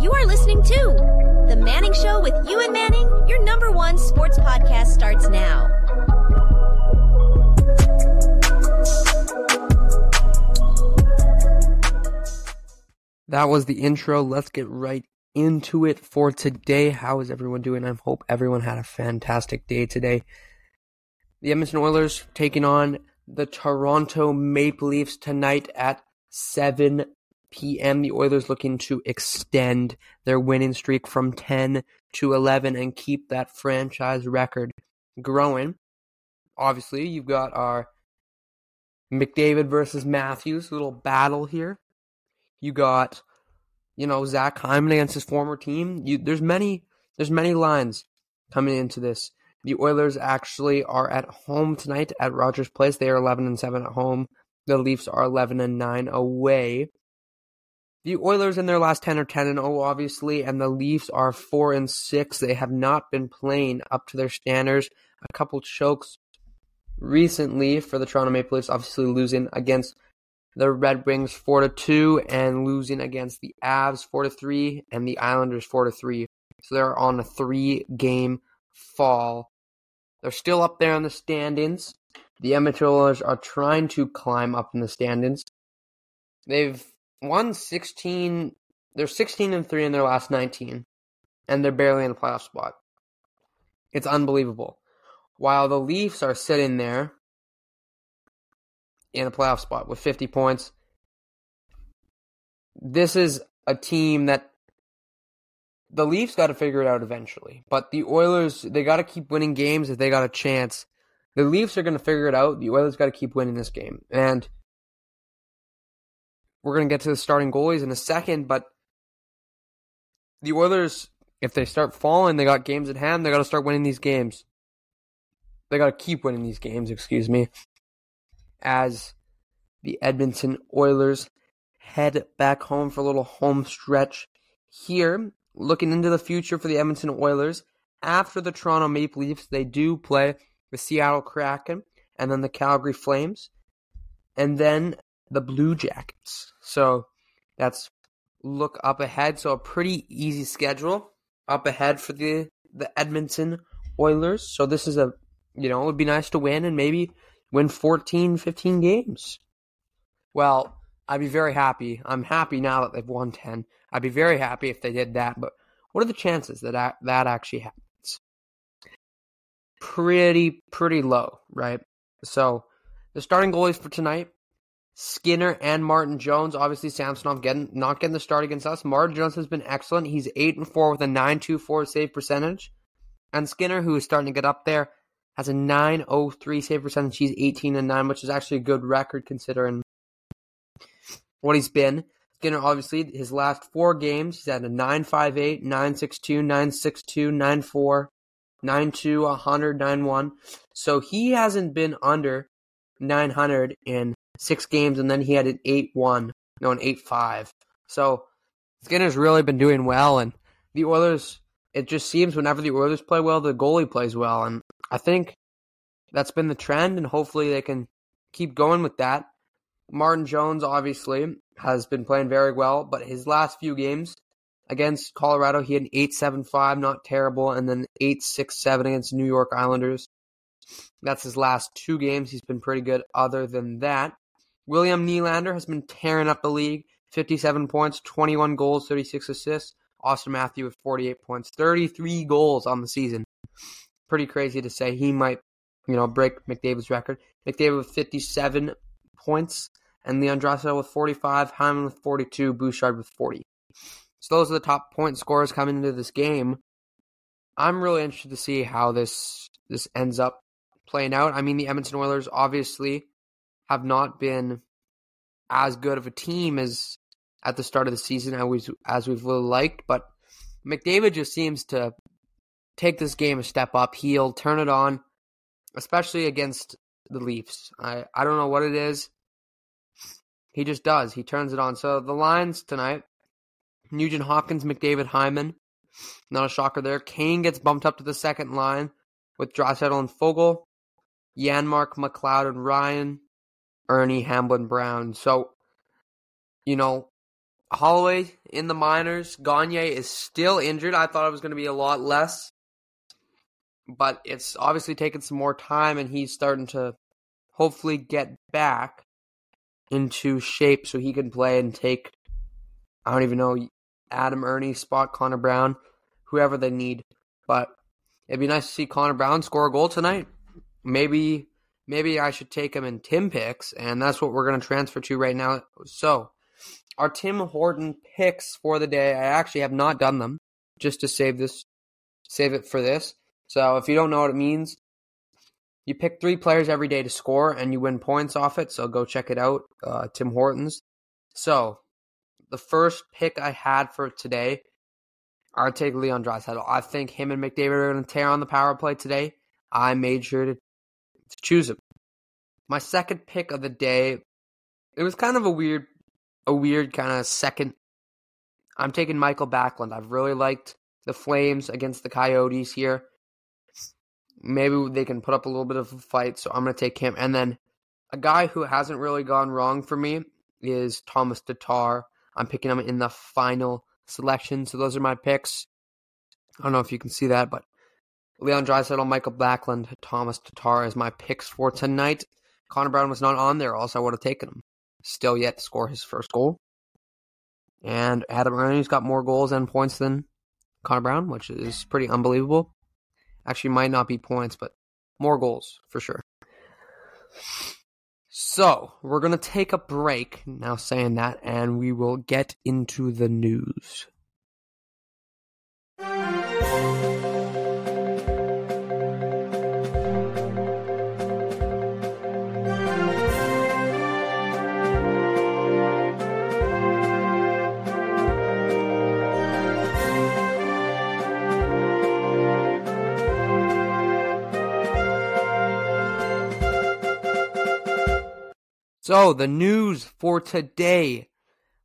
You are listening to The Manning Show with you and Manning. Your number one sports podcast starts now. That was the intro. Let's get right into it for today. How is everyone doing? I hope everyone had a fantastic day today. The Edmonton Oilers taking on the Toronto Maple Leafs tonight at 7 p.m. The Oilers looking to extend their winning streak from 10 to 11 and keep that franchise record growing. Obviously, you've got our McDavid versus Matthews little battle here. You got, you know, Zach Hyman against his former team. You, there's many, there's many lines coming into this. The Oilers actually are at home tonight at Rogers Place. They are 11 and 7 at home. The Leafs are 11 and 9 away. The Oilers in their last 10 are 10 and 0 obviously and the Leafs are 4 and 6. They have not been playing up to their standards. A couple chokes recently for the Toronto Maple Leafs obviously losing against the Red Wings 4 to 2 and losing against the Avs 4 to 3 and the Islanders 4 to 3. So they're on a 3 game fall. They're still up there in the standings. The Oilers are trying to climb up in the standings. They've won 16 they're 16 and 3 in their last 19 and they're barely in the playoff spot. It's unbelievable. While the Leafs are sitting there in a playoff spot with 50 points. This is a team that the Leafs got to figure it out eventually. But the Oilers, they got to keep winning games if they got a chance. The Leafs are going to figure it out. The Oilers got to keep winning this game. And we're going to get to the starting goalies in a second, but the Oilers, if they start falling, they got games at hand. They got to start winning these games. They got to keep winning these games, excuse me as the Edmonton Oilers head back home for a little home stretch here. Looking into the future for the Edmonton Oilers, after the Toronto Maple Leafs, they do play the Seattle Kraken and then the Calgary Flames and then the Blue Jackets. So that's look up ahead. So a pretty easy schedule up ahead for the the Edmonton Oilers. So this is a you know, it would be nice to win and maybe win 14, 15 games. Well, I'd be very happy. I'm happy now that they've won 10. I'd be very happy if they did that, but what are the chances that that actually happens? Pretty, pretty low, right? So, the starting goalies for tonight, Skinner and Martin Jones. Obviously, Samsonov getting not getting the start against us. Martin Jones has been excellent. He's eight and four with a nine two four save percentage, and Skinner, who is starting to get up there, has a 903 save percentage. He's 18 and 9, which is actually a good record considering what he's been. Skinner, obviously, his last four games, he's had a 958, 962, 962, 94, 92, 100, 91. So he hasn't been under 900 in six games, and then he had an 8 1, no, an 8 5. So Skinner's really been doing well, and the Oilers, it just seems whenever the Oilers play well, the goalie plays well. And I think that's been the trend, and hopefully they can keep going with that. Martin Jones obviously has been playing very well, but his last few games against Colorado, he had an 8.75, not terrible, and then 8.67 against New York Islanders. That's his last two games. He's been pretty good other than that. William Nylander has been tearing up the league. 57 points, 21 goals, 36 assists. Austin Matthew with 48 points, 33 goals on the season pretty crazy to say he might, you know, break McDavid's record. McDavid with 57 points, and Leon Draisaitl with 45, Hyman with 42, Bouchard with 40. So those are the top point scorers coming into this game. I'm really interested to see how this this ends up playing out. I mean, the Edmonton Oilers obviously have not been as good of a team as at the start of the season as we've, as we've really liked, but McDavid just seems to take this game a step up. He'll turn it on, especially against the Leafs. I, I don't know what it is. He just does. He turns it on. So the lines tonight Nugent Hopkins, McDavid, Hyman. Not a shocker there. Kane gets bumped up to the second line with Draisaitl and Foegele, Janmark, McLeod, and Ryan Erne Hamblin Brown. So, you know, Holloway in the minors. Gagner is still injured. I thought it was going to be a lot less, but it's obviously taken some more time, and he's starting to hopefully get back into shape so he can play and take. I don't even know Adam Erne spot Connor Brown, whoever they need, but it'd be nice to see Connor Brown score a goal tonight. Maybe maybe I should take him in Tim picks, and that's what we're going to transfer to right now. So our Tim Horton picks for the day. I actually have not done them just to save this, save it for this. So if you don't know what it means, you pick three players every day to score and you win points off it. So go check it out, uh, Tim Hortons. So the first pick I had for today, I'll take Leon Draisaitl. I think him and McDavid are going to tear on the power play today. I made sure to, to choose him. My second pick of the day, it was kind of a weird a weird kind of second. I'm taking Mikael Backlund. I've really liked the Flames against the Coyotes here. Maybe they can put up a little bit of a fight, so I'm going to take him. And then a guy who hasn't really gone wrong for me is Tomas Tatar. I'm picking him in the final selection, so those are my picks. I don't know if you can see that, but Leon Draisaitl, Mikael Backlund, Tomas Tatar is my picks for tonight. Connor Brown was not on there, else I would have taken him still yet to score his first goal. And Adam Erne's got more goals and points than Connor Brown, which is pretty unbelievable. Actually, might not be points, but more goals for sure. So, we're going to take a break now saying that, and we will get into the news. So, the news for today.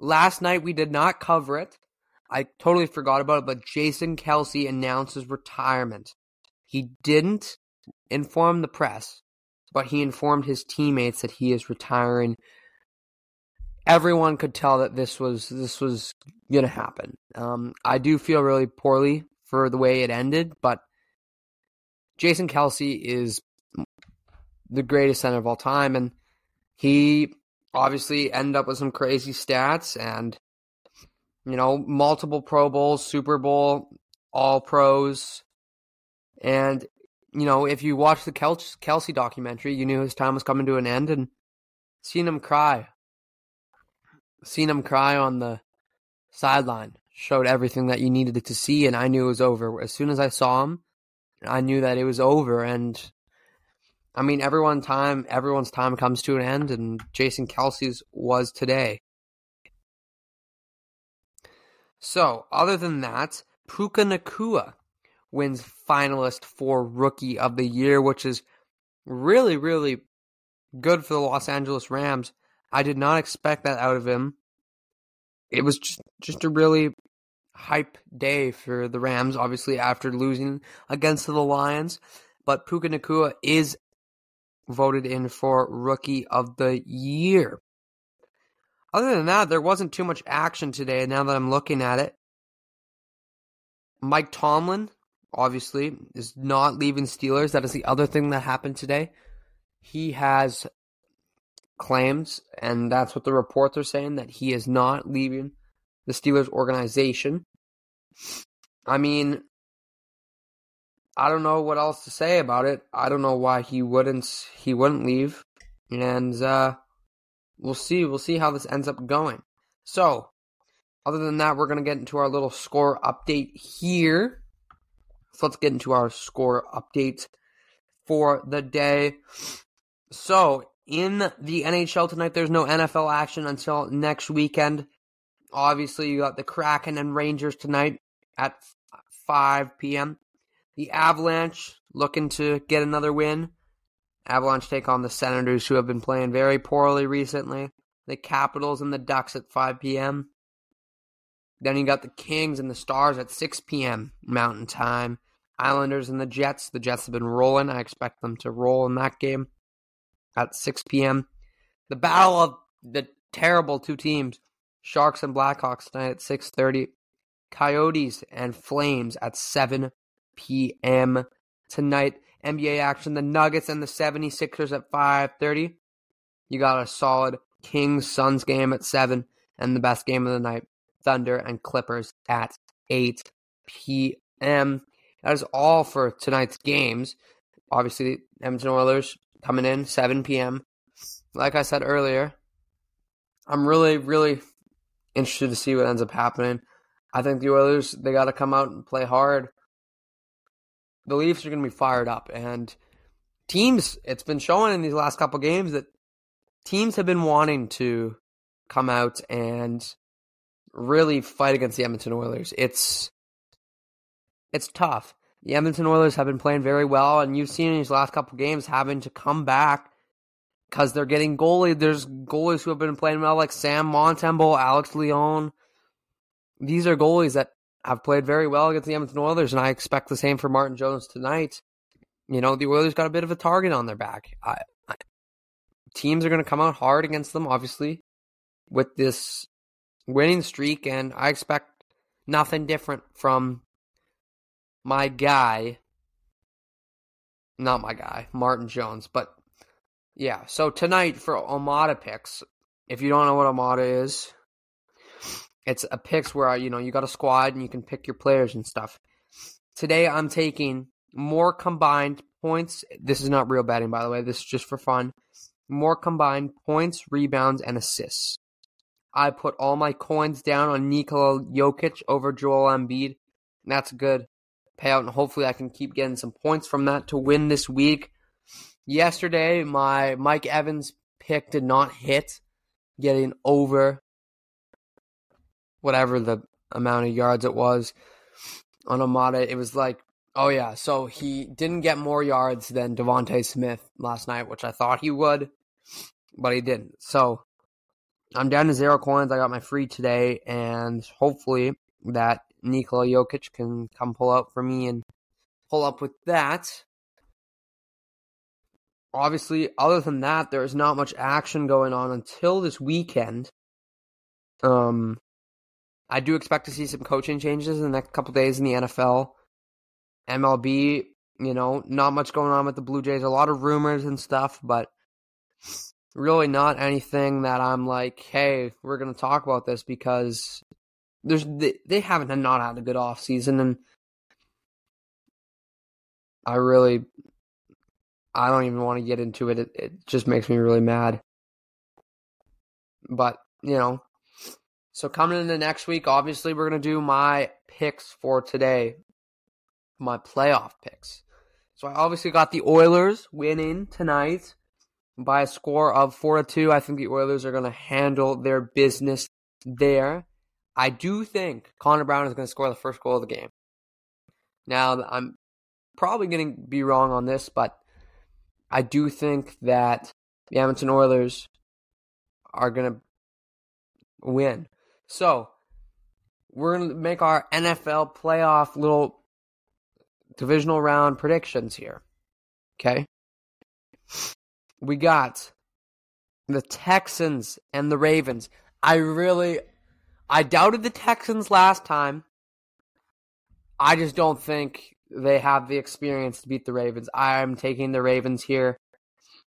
Last night we did not cover it. I totally forgot about it, but Jason Kelce announced his retirement. He didn't inform the press, but he informed his teammates that he is retiring. Everyone could tell that this was this was gonna happen. Um, I do feel really poorly for the way it ended, but Jason Kelce is the greatest center of all time, and he obviously ended up with some crazy stats and, you know, multiple Pro Bowls, Super Bowl, All Pros. And, you know, if you watch the Kelce documentary, you knew his time was coming to an end and seeing him cry, seeing him cry on the sideline showed everything that you needed to see. And I knew it was over. As soon as I saw him, I knew that it was over. And I mean, everyone time everyone's time comes to an end, and Jason Kelce's was today. So, other than that, Puka Nacua wins finalist for Rookie of the Year, which is really, really good for the Los Angeles Rams. I did not expect that out of him. It was just, just a really hype day for the Rams, obviously, after losing against the Lions. But Puka Nacua is voted in for Rookie of the Year. Other than that, there wasn't too much action today now that I'm looking at it. Mike Tomlin, obviously, is not leaving Steelers. That is the other thing that happened today. He has claims, and that's what the reports are saying, that he is not leaving the Steelers organization. I mean, I don't know what else to say about it. I don't know why he wouldn't he wouldn't leave, and uh, we'll see. We'll see how this ends up going. So, other than that, we're gonna get into our little score update here. So let's get into our score update for the day. So, in the NHL tonight, there's no NFL action until next weekend. Obviously, you got the Kraken and Rangers tonight at 5 p.m. The Avalanche looking to get another win. Avalanche take on the Senators, who have been playing very poorly recently. The Capitals and the Ducks at 5 p.m. Then you got the Kings and the Stars at 6 p.m. Mountain Time. Islanders and the Jets. The Jets have been rolling. I expect them to roll in that game at 6 p.m. The battle of the terrible two teams, Sharks and Blackhawks tonight at 6:30. Coyotes and Flames at 7 p.m. tonight. NBA action, the Nuggets and the 76ers at 5:30. You got a solid Kings Suns game at 7 and the best game of the night, Thunder and Clippers at 8 p.m. That is all for tonight's games. Obviously, Edmonton Oilers coming in 7 p.m. Like I said earlier, I'm really, really interested to see what ends up happening. I think the Oilers they got to come out and play hard. The Leafs are going to be fired up, and teams. It's been showing in these last couple games that teams have been wanting to come out and really fight against the Edmonton Oilers. It's it's tough. The Edmonton Oilers have been playing very well, and you've seen in these last couple games having to come back because they're getting goalie. There's goalies who have been playing well, like Sam Montembeault, Alex Lyon. These are goalies that have played very well against the Edmonton Oilers, and I expect the same for Martin Jones tonight. You know, the Oilers got a bit of a target on their back. I, I, teams are going to come out hard against them, obviously, with this winning streak, and I expect nothing different from my guy, not my guy, Martin Jones. But yeah, so tonight for Omada picks, if you don't know what Omada is, it's a picks where you know you got a squad and you can pick your players and stuff. Today I'm taking more combined points. This is not real betting, by the way. This is just for fun. More combined points, rebounds, and assists. I put all my coins down on Nikola Jokic over Joel Embiid. That's good payout, and hopefully I can keep getting some points from that to win this week. Yesterday, my Mike Evans pick did not hit, getting over whatever the amount of yards it was on Amada. It was like, oh yeah, so he didn't get more yards than DeVonta Smith last night, which I thought he would, but he didn't. So I'm down to zero coins. I got my free today, and hopefully that Nikola Jokic can come pull out for me and pull up with that. Obviously, other than that, there is not much action going on until this weekend. Um, I do expect to see some coaching changes in the next couple days in the NFL. MLB, you know, not much going on with the Blue Jays. A lot of rumors and stuff, but really not anything that I'm like, hey, we're going to talk about this because there's they, they haven't not had a good off season, and I really I don't even want to get into it. It, it just makes me really mad. But you know, so coming into next week, obviously we're gonna do my picks for today, my playoff picks. So I obviously got the Oilers winning tonight by a score of four to two. I think the Oilers are gonna handle their business there. I do think Connor Brown is going to score the first goal of the game. Now, I'm probably going to be wrong on this, but I do think that the Edmonton Oilers are going to win. So, we're going to make our NFL playoff little divisional round predictions here. Okay? We got the Texans and the Ravens. I really I doubted the Texans last time. I just don't think they have the experience to beat the Ravens. I'm taking the Ravens here.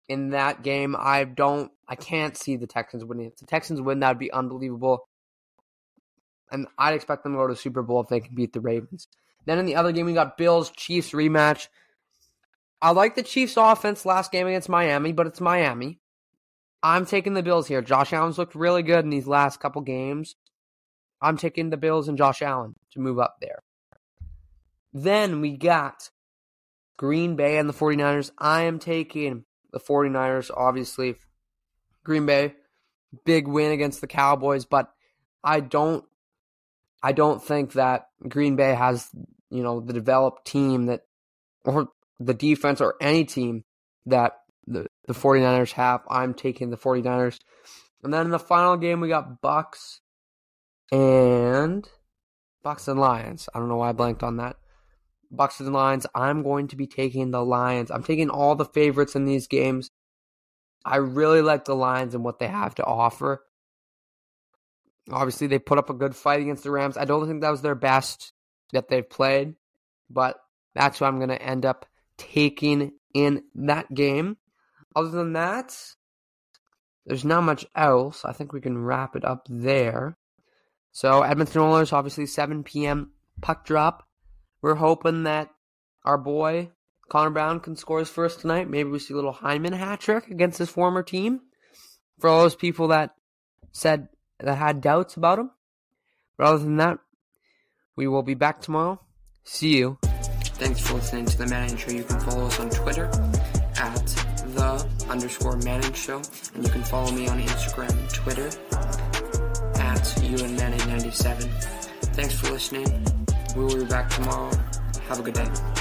In that game, I don't I can't see the Texans winning. If the Texans win, that'd be unbelievable. And I'd expect them to go to Super Bowl if they can beat the Ravens. Then in the other game, we got Bills Chiefs rematch. I like the Chiefs offense last game against Miami, but it's Miami. I'm taking the Bills here. Josh Allen's looked really good in these last couple games. I'm taking the Bills and Josh Allen to move up there. Then we got Green Bay and the 49ers. I am taking the 49ers, obviously. Green Bay, big win against the Cowboys, but I don't I don't think that Green Bay has, you know, the developed team that or the defense or any team that the, the 49ers have. I'm taking the 49ers. And then in the final game we got Bucks and Bucks and Lions. I don't know why I blanked on that. Bucks and Lions. I'm going to be taking the Lions. I'm taking all the favorites in these games. I really like the Lions and what they have to offer. Obviously, they put up a good fight against the Rams. I don't think that was their best that they've played, but that's what I'm going to end up taking in that game. Other than that, there's not much else. I think we can wrap it up there. So, Edmonton Oilers, obviously 7 p.m. puck drop. We're hoping that our boy Connor Brown can score his first tonight. Maybe we see a little Hyman hat trick against his former team. For all those people that said that had doubts about him. But other than that, we will be back tomorrow. See you. Thanks for listening to the Manning Show. You can follow us on Twitter at the underscore Manning Show, and you can follow me on Instagram and Twitter at UNManning97. Thanks for listening. We will be back tomorrow. Have a good day.